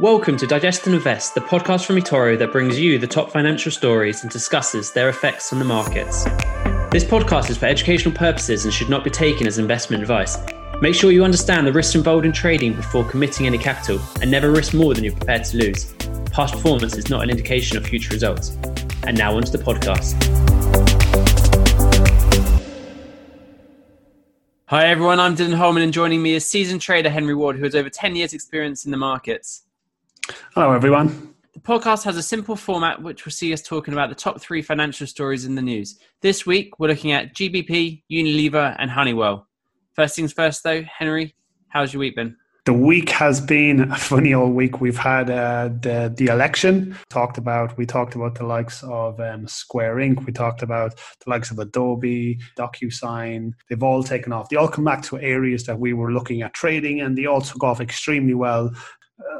Welcome to Digest and Invest, the podcast from eToro that brings you the top financial stories and discusses their effects on the markets. This podcast is for educational purposes and should not be taken as investment advice. Make sure you understand the risks involved in trading before committing any capital and never risk more than you're prepared to lose. Past performance is not an indication of future results. And now onto the podcast. Hi everyone, I'm Dylan Holman and joining me is seasoned trader Henry Ward, who has over 10 years experience in the markets. Hello, everyone. The podcast has a simple format which will see us talking about the top three financial stories in the news. This week, we're looking at GBP, Unilever, and Honeywell. First things first, though, Henry, how's your week been? The week has been a funny old week. We've had uh, the the election talked about. We talked about the likes of um, Square Inc. We talked about the likes of Adobe, DocuSign. They've all taken off. They all come back to areas that we were looking at trading, and they all took off extremely well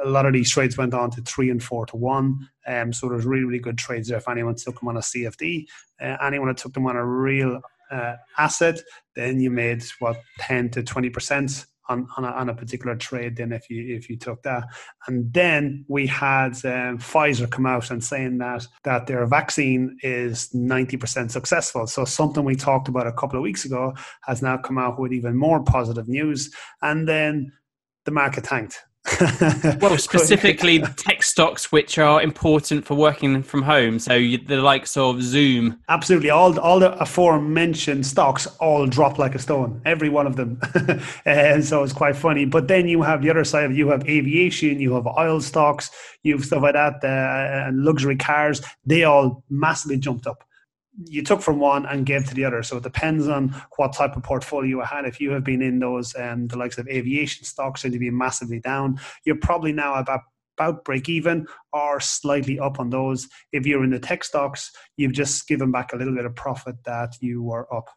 a lot of these trades went on to three and four to one. Um, so there's really, really good trades there. If anyone took them on a CFD, uh, anyone that took them on a real uh, asset, then you made what ten to twenty percent on, on a, on, a, particular trade. Then if you if you took that, and then we had um, Pfizer come out and saying that that their vaccine is ninety percent successful. So something we talked about a couple of weeks ago has now come out with even more positive news, and then the market tanked well, specifically tech stocks which are important for working from home. So you, the likes of Zoom. Absolutely, all all the aforementioned stocks all drop like a stone. Every one of them, and so it's quite funny. But then you have the other side. You have aviation, you have oil stocks, you have stuff like that, uh, and luxury cars. They all massively jumped up you took from one and gave to the other. So it depends on what type of portfolio you had. If you have been in those, um, the likes of aviation stocks, and you've been massively down, you're probably now about about break even or slightly up on those. If you're in the tech stocks, you've just given back a little bit of profit that you were up.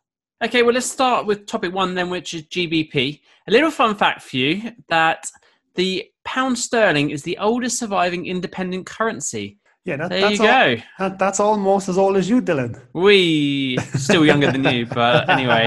Okay, well, let's start with topic one then, which is GBP. A little fun fact for you that the pound sterling is the oldest surviving independent currency. Yeah, that, there that's you all, go. That, that's almost as old as you, Dylan. We still younger than you, but anyway.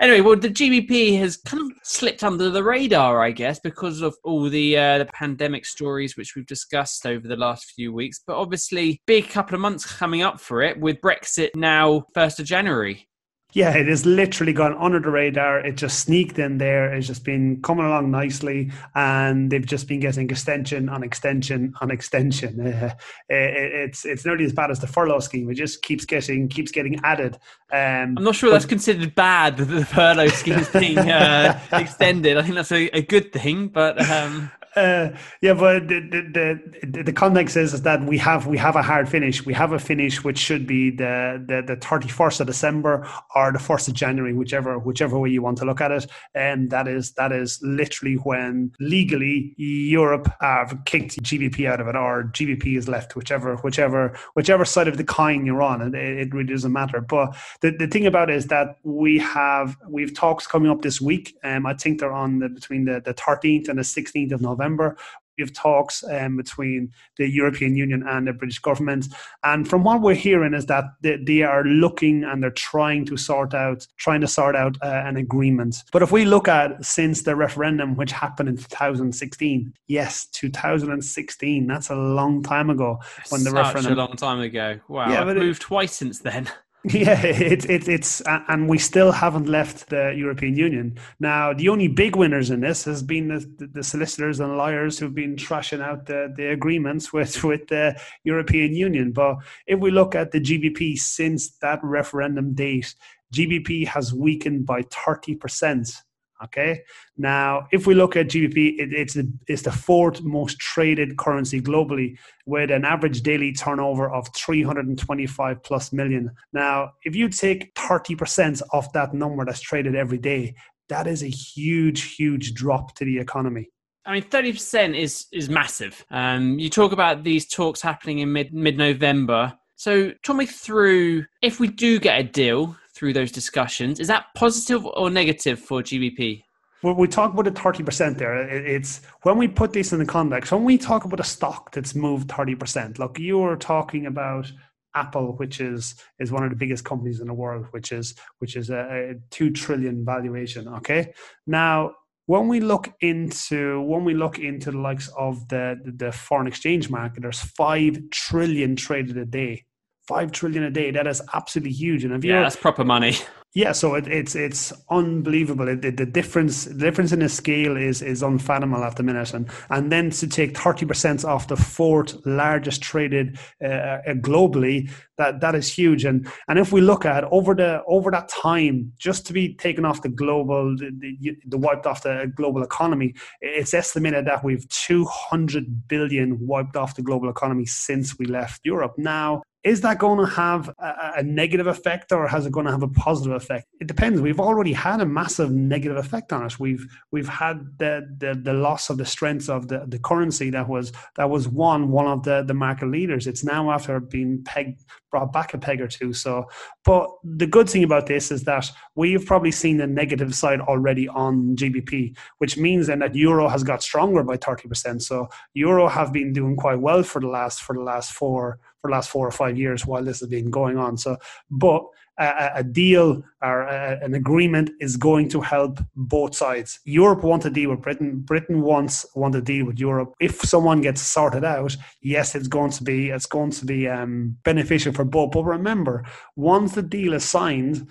anyway, well, the GBP has kind of slipped under the radar, I guess, because of all the uh, the pandemic stories which we've discussed over the last few weeks. But obviously, big couple of months coming up for it with Brexit now first of January. Yeah, it has literally gone under the radar. It just sneaked in there. It's just been coming along nicely, and they've just been getting extension on extension on extension. Uh, it's it's nearly as bad as the furlough scheme. It just keeps getting keeps getting added. Um, I'm not sure but, that's considered bad. The furlough scheme is being uh, extended. I think that's a, a good thing, but. Um... Uh, yeah, but the, the, the the context is, is that we have we have a hard finish. We have a finish which should be the the the thirty first of December or the first of January, whichever whichever way you want to look at it. And that is that is literally when legally Europe have kicked GBP out of it, or GBP is left, whichever whichever whichever side of the coin you're on. It, it really doesn't matter. But the, the thing about it is that we have we've talks coming up this week. Um, I think they're on the, between the the thirteenth and the sixteenth of November November. We have talks um, between the European Union and the British government. And from what we're hearing is that they, they are looking and they're trying to sort out, trying to sort out uh, an agreement. But if we look at since the referendum, which happened in 2016, yes, 2016, that's a long time ago when the Such referendum. a long time ago. Wow. Yeah, I've moved it, twice since then. Yeah, it's it, it's and we still haven't left the European Union. Now, the only big winners in this has been the, the solicitors and lawyers who've been trashing out the, the agreements with with the European Union. But if we look at the GBP since that referendum date, GBP has weakened by thirty percent Okay. Now, if we look at GBP, it, it's the, it's the fourth most traded currency globally, with an average daily turnover of 325 plus million. Now, if you take 30% of that number that's traded every day, that is a huge, huge drop to the economy. I mean, thirty percent is is massive. Um, you talk about these talks happening in mid mid November. So, talk me through if we do get a deal through those discussions. Is that positive or negative for GBP? Well, we talk about the 30% there. It's when we put this in the context, when we talk about a stock that's moved 30%, look, you were talking about Apple, which is is one of the biggest companies in the world, which is which is a, a two trillion valuation. Okay. Now when we look into when we look into the likes of the the foreign exchange market, there's five trillion traded a day. Five trillion a day. That is absolutely huge. And if yeah, that's proper money. Yeah, so it, it's it's unbelievable. It, the difference the difference in the scale is is unfathomable at the minute, and and then to take thirty percent off the fourth largest traded uh, uh, globally, that that is huge. And and if we look at over the over that time, just to be taken off the global the, the, the wiped off the global economy, it's estimated that we've two hundred billion wiped off the global economy since we left Europe. Now is that going to have a, a, negative effect or has it going to have a positive effect. It depends. We've already had a massive negative effect on us. We've we've had the the, the loss of the strength of the, the currency that was that was one one of the the market leaders. It's now after being pegged brought back a peg or two. So but the good thing about this is that we've probably seen the negative side already on gbp which means then that euro has got stronger by 30% so euro have been doing quite well for the last for the last four for the last four or five years while this has been going on. So, but a, a deal or a, an agreement is going to help both sides. Europe wants a deal with Britain. Britain wants want to deal with Europe. If someone gets sorted out, yes, it's going to be it's going to be um, beneficial for both. But remember, once the deal is signed,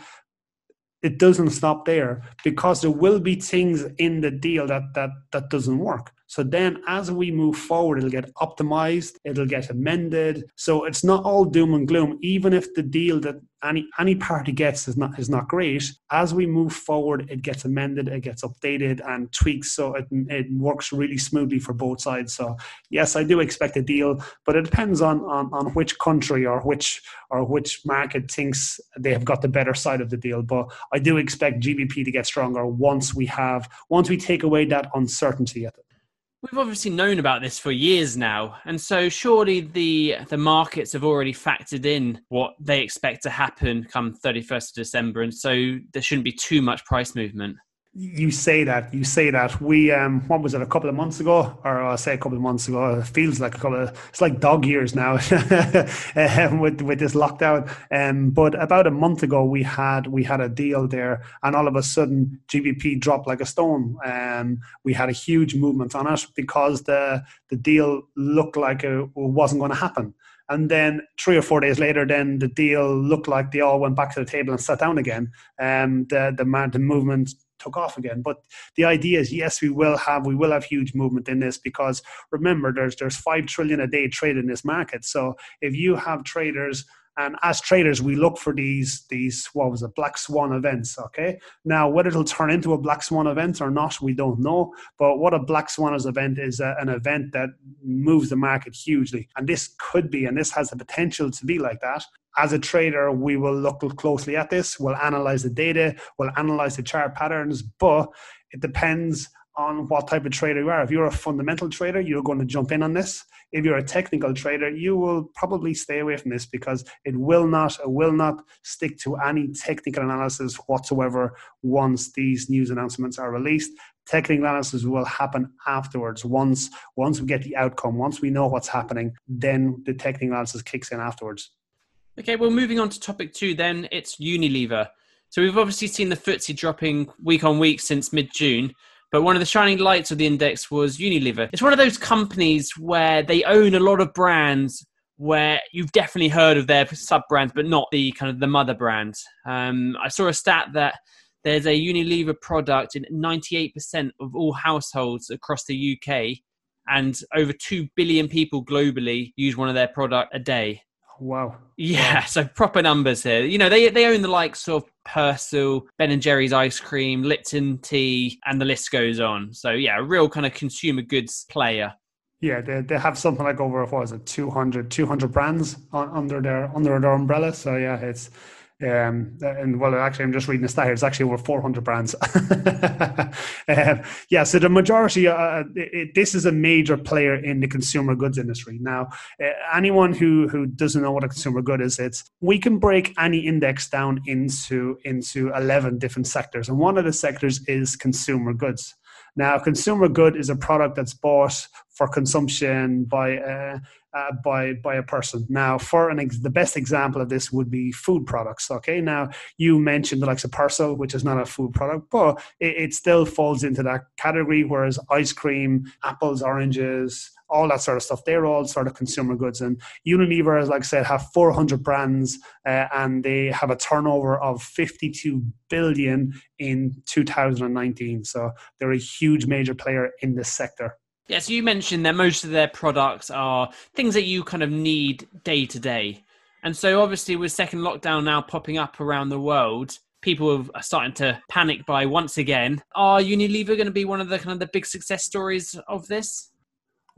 it doesn't stop there because there will be things in the deal that that that doesn't work so then as we move forward, it'll get optimized, it'll get amended. So it's not all doom and gloom, even if the deal that any any party gets is not is not great. As we move forward, it gets amended, it gets updated and tweaked so it, it works really smoothly for both sides. So yes, I do expect a deal, but it depends on, on, on which country or which or which market thinks they have got the better side of the deal. But I do expect GBP to get stronger once we have once we take away that uncertainty at. We've obviously known about this for years now, and so surely the the markets have already factored in what they expect to happen come 31st of December, and so there shouldn't be too much price movement you say that you say that. We um what was it a couple of months ago? Or i say a couple of months ago. It feels like a couple of it's like dog years now um, with with this lockdown. Um but about a month ago we had we had a deal there and all of a sudden gbp dropped like a stone. Um we had a huge movement on it because the the deal looked like it wasn't going to happen. And then three or four days later, then the deal looked like they all went back to the table and sat down again. Um, the the, the movement took off again. But the idea is, yes, we will have we will have huge movement in this because remember, there's there's five trillion a day trade in this market. So if you have traders and as traders, we look for these these what was it black swan events. Okay, now whether it'll turn into a black swan event or not, we don't know. But what a black swan event is a, an event that moves the market hugely, and this could be, and this has the potential to be like that. As a trader, we will look closely at this. We'll analyze the data. We'll analyze the chart patterns, but it depends on what type of trader you are. If you're a fundamental trader, you're going to jump in on this. If you're a technical trader, you will probably stay away from this because it will not it will not stick to any technical analysis whatsoever once these news announcements are released. Technical analysis will happen afterwards. Once once we get the outcome, once we know what's happening, then the technical analysis kicks in afterwards. Okay, well, moving on to topic two, then it's Unilever. So we've obviously seen the FTSE dropping week on week since mid June. But one of the shining lights of the index was Unilever. It's one of those companies where they own a lot of brands where you've definitely heard of their sub brands, but not the kind of the mother brand. Um, I saw a stat that there's a Unilever product in 98% of all households across the UK, and over 2 billion people globally use one of their product a day. Wow. Yeah, wow. so proper numbers here. You know, they they own the likes of Persil, Ben and Jerry's ice cream, Lipton tea, and the list goes on. So yeah, a real kind of consumer goods player. Yeah, they, they have something like over what was it 200, 200 brands on, under their under their umbrella. So yeah, it's um, and well, actually, I'm just reading the stat It's actually over 400 brands. um, yeah, so the majority, uh, uh, it, this is a major player in the consumer goods industry. Now, uh, anyone who who doesn't know what a consumer good is, it's we can break any index down into into 11 different sectors, and one of the sectors is consumer goods. Now, consumer good is a product that's bought for consumption by uh, uh, by by a person. Now, for an ex- the best example of this would be food products. Okay, now you mentioned the likes of Persil, which is not a food product, but it, it still falls into that category. Whereas ice cream, apples, oranges, all that sort of stuff. They're all sort of consumer goods. And Unilever, as like I said, have 400 brands uh, and they have a turnover of 52 billion in 2019. So they're a huge major player in this sector. Yeah, so you mentioned that most of their products are things that you kind of need day to day. And so obviously with second lockdown now popping up around the world, people are starting to panic by once again. Are Unilever going to be one of the kind of the big success stories of this?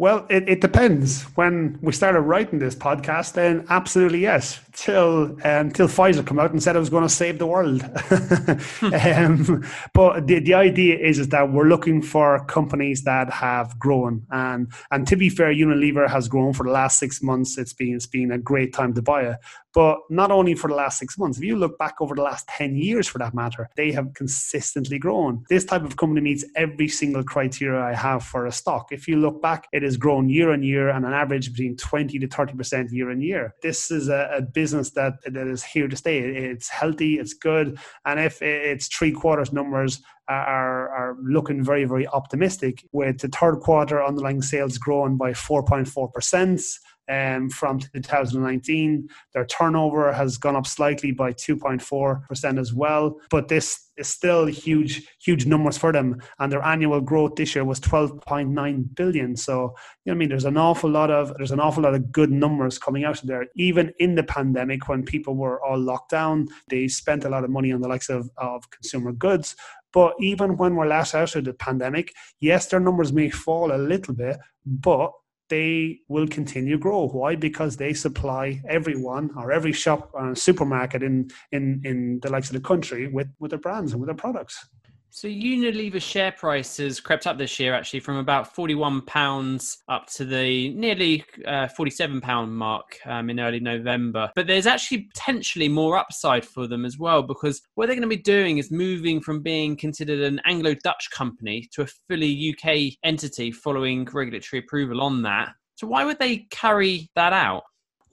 Well, it, it depends. When we started writing this podcast, then absolutely yes. Till until um, Pfizer come out and said it was going to save the world. um, but the, the idea is is that we're looking for companies that have grown, and and to be fair, Unilever has grown for the last six months. It's been it's been a great time to buy it. But not only for the last six months, if you look back over the last 10 years for that matter, they have consistently grown. This type of company meets every single criteria I have for a stock. If you look back, it has grown year on year and an average between 20 to 30% year on year. This is a, a business that, that is here to stay. It's healthy, it's good. And if its three quarters numbers are, are looking very, very optimistic, with the third quarter underlying sales growing by 4.4% um, from 2019. Their turnover has gone up slightly by 2.4% as well, but this is still huge, huge numbers for them. And their annual growth this year was 12.9 billion. So, you know, I mean, there's an awful lot of there's an awful lot of good numbers coming out of there. Even in the pandemic, when people were all locked down, they spent a lot of money on the likes of, of consumer goods. But even when we're last out of the pandemic, yes, their numbers may fall a little bit, but they will continue to grow. Why? Because they supply everyone or every shop or supermarket in, in, in the likes of the country with, with their brands and with their products. So Unilever share price has crept up this year, actually, from about forty-one pounds up to the nearly uh, forty-seven pound mark um, in early November. But there's actually potentially more upside for them as well, because what they're going to be doing is moving from being considered an Anglo-Dutch company to a fully UK entity, following regulatory approval on that. So why would they carry that out?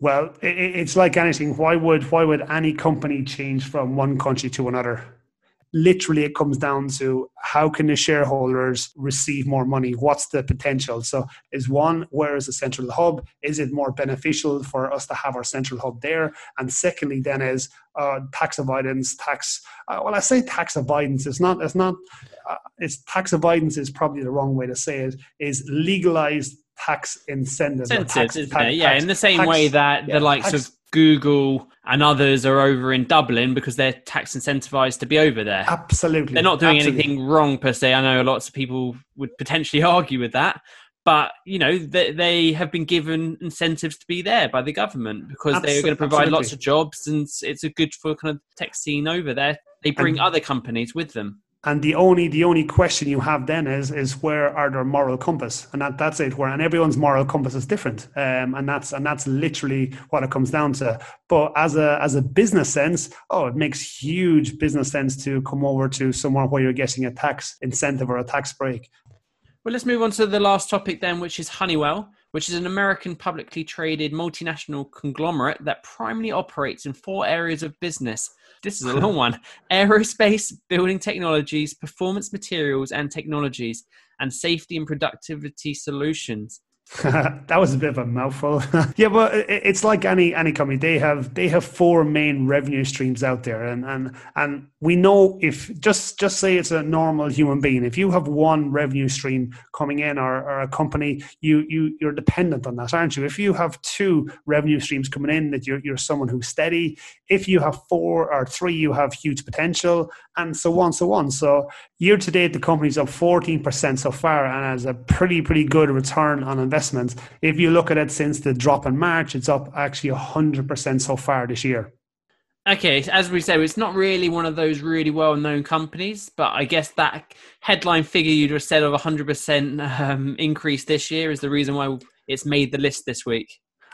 Well, it's like anything. Why would why would any company change from one country to another? Literally it comes down to how can the shareholders receive more money? What's the potential? So is one where is the central hub? Is it more beneficial for us to have our central hub there? And secondly then is uh, tax avoidance tax uh, well i say tax avoidance it's not it's not uh, it's tax avoidance is probably the wrong way to say it is legalized tax incentives. Tax, tax, yeah, in the same tax, way that yeah, the likes of Google and others are over in Dublin because they're tax incentivized to be over there. Absolutely. They're not doing Absolutely. anything wrong per se. I know lots of people would potentially argue with that. But you know they, they have been given incentives to be there by the government because Absol- they're going to provide absolutely. lots of jobs and it's a good for kind of tech scene over there. They bring and, other companies with them and the only the only question you have then is is where are their moral compass? And that that's it where and everyone's moral compass is different. Um, and that's and that's literally what it comes down to. But as a as a business sense oh it makes huge business sense to come over to somewhere where you're getting a tax incentive or a tax break. Well let's move on to the last topic then which is honeywell which is an American publicly traded multinational conglomerate that primarily operates in four areas of business this is a long one. Aerospace, building technologies, performance materials and technologies, and safety and productivity solutions. that was a bit of a mouthful. yeah, but it's like any any company. They have they have four main revenue streams out there, and and and we know if just just say it's a normal human being. If you have one revenue stream coming in, or, or a company, you you you're dependent on that, aren't you? If you have two revenue streams coming in, that you're you're someone who's steady. If you have four or three, you have huge potential, and so on, so on. So year to date, the company's up fourteen percent so far, and has a pretty pretty good return on investment investments. If you look at it since the drop in March, it's up actually 100% so far this year. Okay, as we say, it's not really one of those really well known companies, but I guess that headline figure you just said of 100% um, increase this year is the reason why it's made the list this week.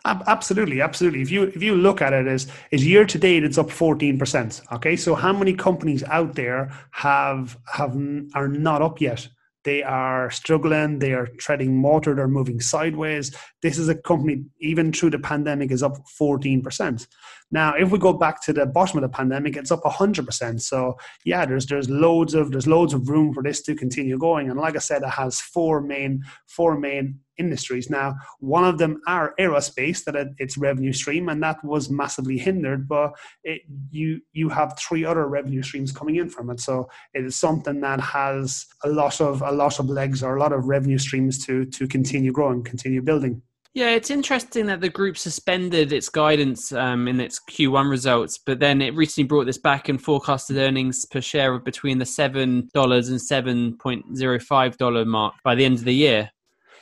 Absolutely, absolutely. If you if you look at it as is year to date, it's up fourteen percent. Okay, so how many companies out there have have are not up yet? They are struggling, they are treading water, they're moving sideways. This is a company, even through the pandemic, is up 14%. Now, if we go back to the bottom of the pandemic, it's up 100%. So yeah, there's there's loads of there's loads of room for this to continue going. And like I said, it has four main four main industries. Now, one of them are aerospace, that its revenue stream, and that was massively hindered. But it, you you have three other revenue streams coming in from it, so it is something that has a lot of a lot of legs or a lot of revenue streams to to continue growing, continue building. Yeah, it's interesting that the group suspended its guidance um, in its Q1 results, but then it recently brought this back and forecasted earnings per share of between the $7 and $7.05 mark by the end of the year.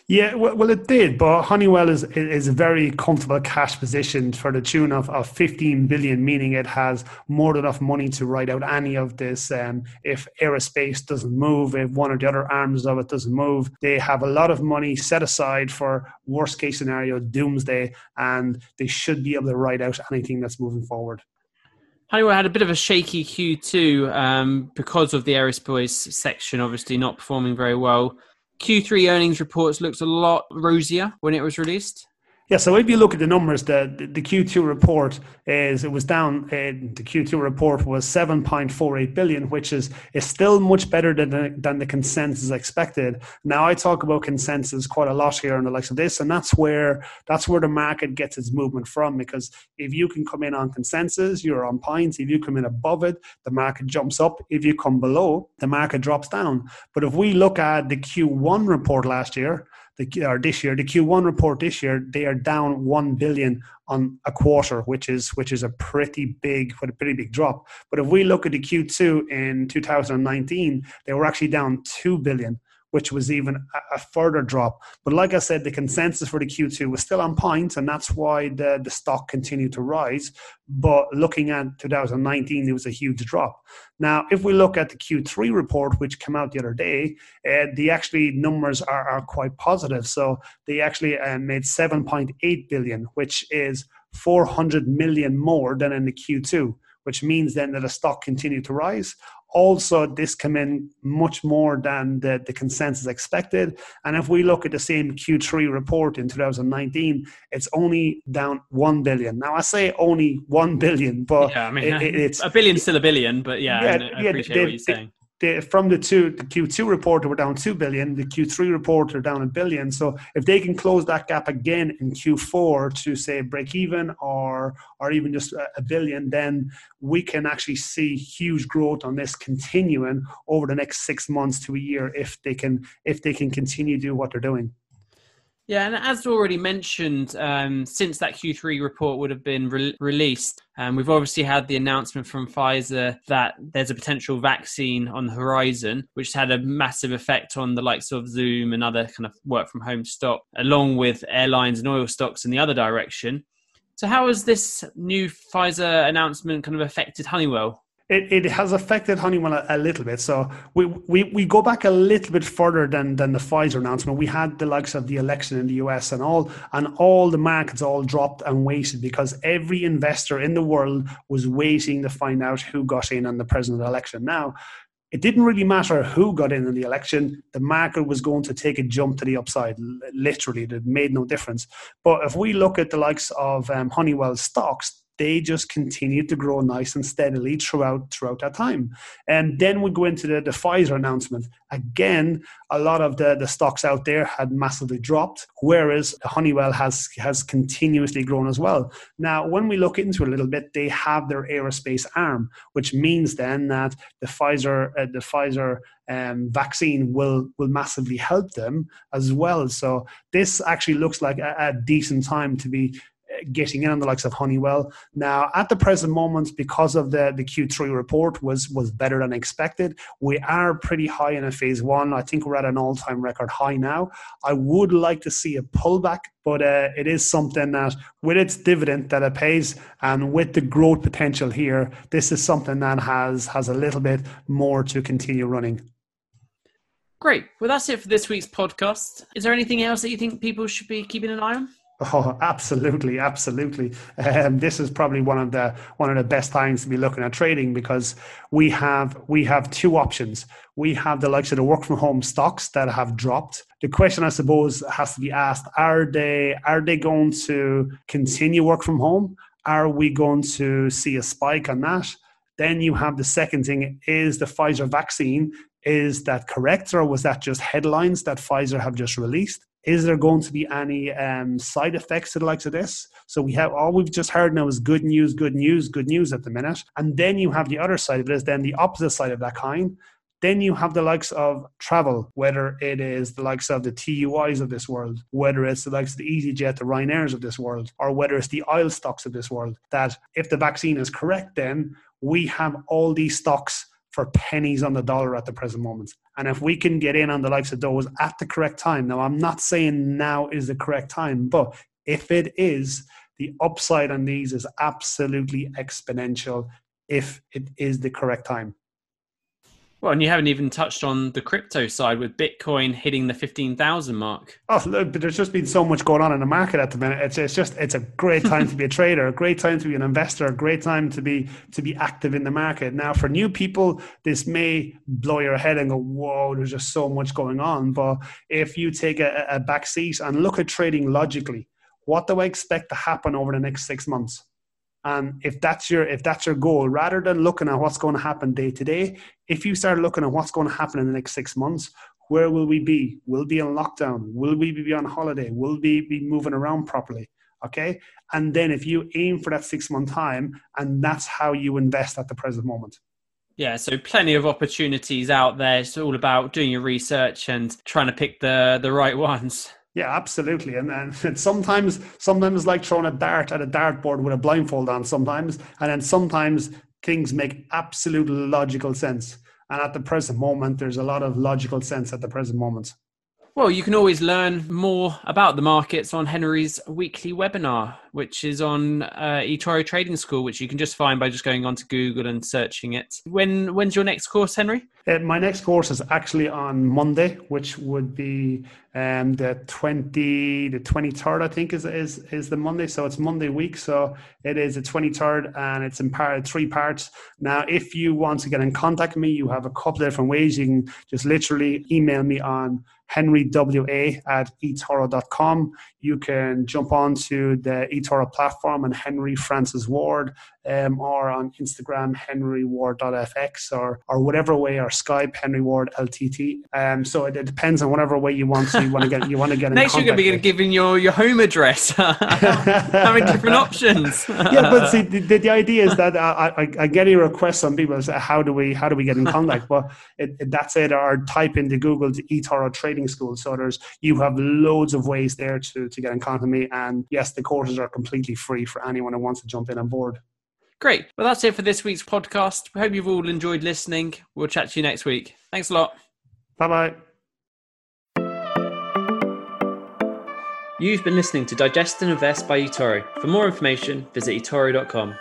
Yeah, well, it did, but Honeywell is is a very comfortable cash position for the tune of, of 15 billion, meaning it has more than enough money to ride out any of this. Um, if aerospace doesn't move, if one or the other arms of it doesn't move, they have a lot of money set aside for worst case scenario, doomsday, and they should be able to ride out anything that's moving forward. Honeywell had a bit of a shaky Q2 um, because of the aerospace section, obviously not performing very well. Q3 earnings reports looked a lot rosier when it was released. Yeah, so if you look at the numbers, the, the, the Q2 report is it was down. Uh, the Q2 report was 7.48 billion, which is is still much better than the, than the consensus expected. Now I talk about consensus quite a lot here on the likes of this, and that's where that's where the market gets its movement from. Because if you can come in on consensus, you're on points. If you come in above it, the market jumps up. If you come below, the market drops down. But if we look at the Q1 report last year the, or this year, the Q1 report this year, they are down one billion on a quarter, which is which is a pretty big, for a pretty big drop. But if we look at the Q2 in 2019, they were actually down two billion which was even a, further drop. But like I said, the consensus for the Q2 was still on point, and that's why the, the stock continued to rise. But looking at 2019, there was a huge drop. Now, if we look at the Q3 report, which came out the other day, uh, the actually numbers are, are quite positive. So they actually uh, made 7.8 billion, which is 400 million more than in the Q2 which means then that the stock continued to rise also this came in much more than the, the consensus expected. And if we look at the same Q3 report in 2019, it's only down 1 billion. Now, I say only 1 billion, but yeah, I mean, it, it's a billion still a billion, but yeah, yeah I, I appreciate what you're saying from the two the Q2 report, were down two billion. The Q3 report, they're down a billion. So if they can close that gap again in Q4 to say break even or or even just a billion, then we can actually see huge growth on this continuing over the next six months to a year if they can if they can continue to do what they're doing. Yeah, and as already mentioned, um, since that Q3 report would have been re- released, um, we've obviously had the announcement from Pfizer that there's a potential vaccine on the horizon, which had a massive effect on the likes of Zoom and other kind of work from home stock, along with airlines and oil stocks in the other direction. So, how has this new Pfizer announcement kind of affected Honeywell? It, it has affected Honeywell a, a, little bit. So we, we, we go back a little bit further than, than the Pfizer announcement. We had the likes of the election in the US and all, and all the markets all dropped and waited because every investor in the world was waiting to find out who got in on the president election. Now, it didn't really matter who got in in the election. The market was going to take a jump to the upside. Literally, it made no difference. But if we look at the likes of um, Honeywell stocks, they just continued to grow nice and steadily throughout throughout that time. And then we go into the, the Pfizer announcement. Again, a lot of the, the stocks out there had massively dropped, whereas Honeywell has has continuously grown as well. Now, when we look into it a little bit, they have their aerospace arm, which means then that the Pfizer uh, the Pfizer um, vaccine will will massively help them as well. So this actually looks like a, a decent time to be getting in on the likes of Honeywell. Now, at the present moment, because of the, the Q3 report was was better than expected, we are pretty high in a phase one. I think we're at an all time record high now. I would like to see a pullback, but uh, it is something that, with its dividend that it pays, and with the growth potential here, this is something that has has a little bit more to continue running. Great. Well, that's it for this week's podcast. Is there anything else that you think people should be keeping an eye on? Oh, absolutely, absolutely. Um, this is probably one of the one of the best times to be looking at trading because we have we have two options. We have the likes of the work from home stocks that have dropped. The question, I suppose, has to be asked: Are they are they going to continue work from home? Are we going to see a spike on that? Then you have the second thing: Is the Pfizer vaccine is that correct, or was that just headlines that Pfizer have just released? Is there going to be any um, side effects to the likes of this? So we have all we've just heard now is good news, good news, good news at the minute. And then you have the other side of it is then the opposite side of that coin. Then you have the likes of travel, whether it is the likes of the TUIs of this world, whether it's the likes of the EasyJet, the Ryanairs of this world, or whether it's the oil stocks of this world. That if the vaccine is correct, then we have all these stocks for pennies on the dollar at the present moment. And if we can get in on the likes of those at the correct time, now I'm not saying now is the correct time, but if it is, the upside on these is absolutely exponential if it is the correct time. Well, and you haven't even touched on the crypto side with Bitcoin hitting the 15,000 mark. Oh, look, but there's just been so much going on in the market at the minute. It's, it's just, it's a great time to be a trader, a great time to be an investor, a great time to be, to be active in the market. Now, for new people, this may blow your head and go, whoa, there's just so much going on. But if you take a, a back seat and look at trading logically, what do I expect to happen over the next six months? And if that's your if that's your goal, rather than looking at what's going to happen day to day, if you start looking at what's going to happen in the next six months, where will we be? Will be in lockdown? Will we be on holiday? Will we be moving around properly? Okay. And then if you aim for that six month time, and that's how you invest at the present moment. Yeah, so plenty of opportunities out there. It's all about doing your research and trying to pick the the right ones. Yeah, absolutely. And, and sometimes, sometimes like throwing a dart at a dartboard with a blindfold on. Sometimes, and then sometimes things make absolute logical sense. And at the present moment, there's a lot of logical sense at the present moment. Well, you can always learn more about the markets on Henry's weekly webinar, which is on uh, eToro Trading School, which you can just find by just going onto Google and searching it. When when's your next course, Henry? Uh, my next course is actually on Monday, which would be um, the twenty the twenty third. I think is is is the Monday. So it's Monday week. So it is the twenty third, and it's in part three parts. Now, if you want to get in contact with me, you have a couple of different ways. You can just literally email me on henrywa at etoro.com. You can jump onto the eToro platform and Henry Francis Ward um, or on Instagram, henryward.fx or, or whatever way, or Skype, Henry Ward LTT. Um, so it, it, depends on whatever way you want to, you want to get, you want to get Next you're going to be giving your, your home address, having different options. yeah, but see, the, the, the idea is that I, I, I, get a request from people say, how do we, how do we get in contact? Well, it, it, that's it, or type into Google to eToro Trading School. So there's, you have loads of ways there to, to get in contact with me. And yes, the courses are completely free for anyone who wants to jump in on board. Great. Well, that's it for this week's podcast. We hope you've all enjoyed listening. We'll chat to you next week. Thanks a lot. Bye bye. You've been listening to Digest and Invest by eToro. For more information, visit eToro.com.